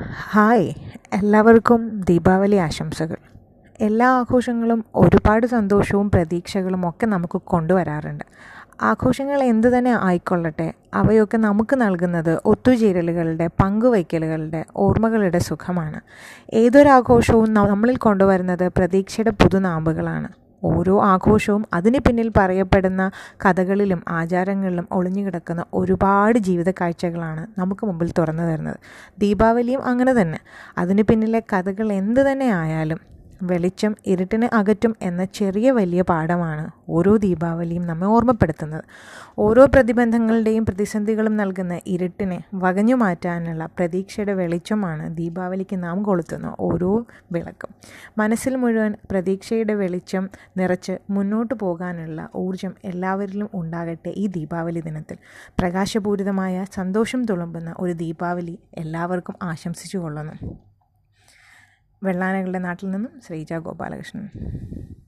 Hi. എല്ലാവർക്കും ദീപാവലി ആശംസകൾ. എല്ലാ ആഘോഷങ്ങളും ഒരുപാട് സന്തോഷവും പ്രതീക്ഷകളും ഒക്കെ നമുക്ക് കൊണ്ടുവരാറുണ്ട്. ആഘോഷങ്ങൾ എന്തു തന്നെ ആയിക്കൊള്ളട്ടെ അവയൊക്കെ നമുക്ക് നൽകുന്നത് ഒത്തുചേരലുകളുടെ പങ്കുവയ്ക്കലുകളുടെ ഓർമ്മകളുടെ സുഖമാണ്. ഏതൊരാഘോഷവും നമ്മളിൽ കൊണ്ടുവരുന്നത് പ്രതീക്ഷയുടെ പുതുനാമ്പുകളാണ്. ഓരോ ആഘോഷവും അതിന് പിന്നിൽ പറയപ്പെടുന്ന കഥകളിലും ആചാരങ്ങളിലും ഒളിഞ്ഞു കിടക്കുന്ന ഒരുപാട് ജീവിത കാഴ്ചകളാണ് നമുക്ക് മുമ്പിൽ തുറന്നു തരുന്നത്. ദീപാവലിയും അങ്ങനെ തന്നെ. അതിന് പിന്നിലെ കഥകൾ എന്ത് തന്നെ ആയാലും വെളിച്ചം ഇരുട്ടിനെ അകറ്റും എന്ന ചെറിയ വലിയ പാഠമാണ് ഓരോ ദീപാവലിയും നമ്മെ ഓർമ്മപ്പെടുത്തുന്നത്. ഓരോ പ്രതിബന്ധങ്ങളുടെയും പ്രതിസന്ധികളും നൽകുന്ന ഇരുട്ടിനെ വകഞ്ഞു മാറ്റാനുള്ള പ്രതീക്ഷയുടെ വെളിച്ചമാണ് ദീപാവലിക്ക് നാം കൊളുത്തുന്ന ഓരോ വിളക്കും. മനസ്സിൽ മുഴുവൻ പ്രതീക്ഷയുടെ വെളിച്ചം നിറച്ച് മുന്നോട്ട് പോകാനുള്ള ഊർജം എല്ലാവരിലും ഉണ്ടാകട്ടെ ഈ ദീപാവലി ദിനത്തിൽ. പ്രകാശപൂരിതമായ സന്തോഷം തുളുമ്പുന്ന ഒരു ദീപാവലി എല്ലാവർക്കും ആശംസിച്ചു കൊള്ളുന്നു വെള്ളാനകളുടെ നാട്ടിൽ നിന്നും ശ്രീജ ഗോപാലകൃഷ്ണൻ.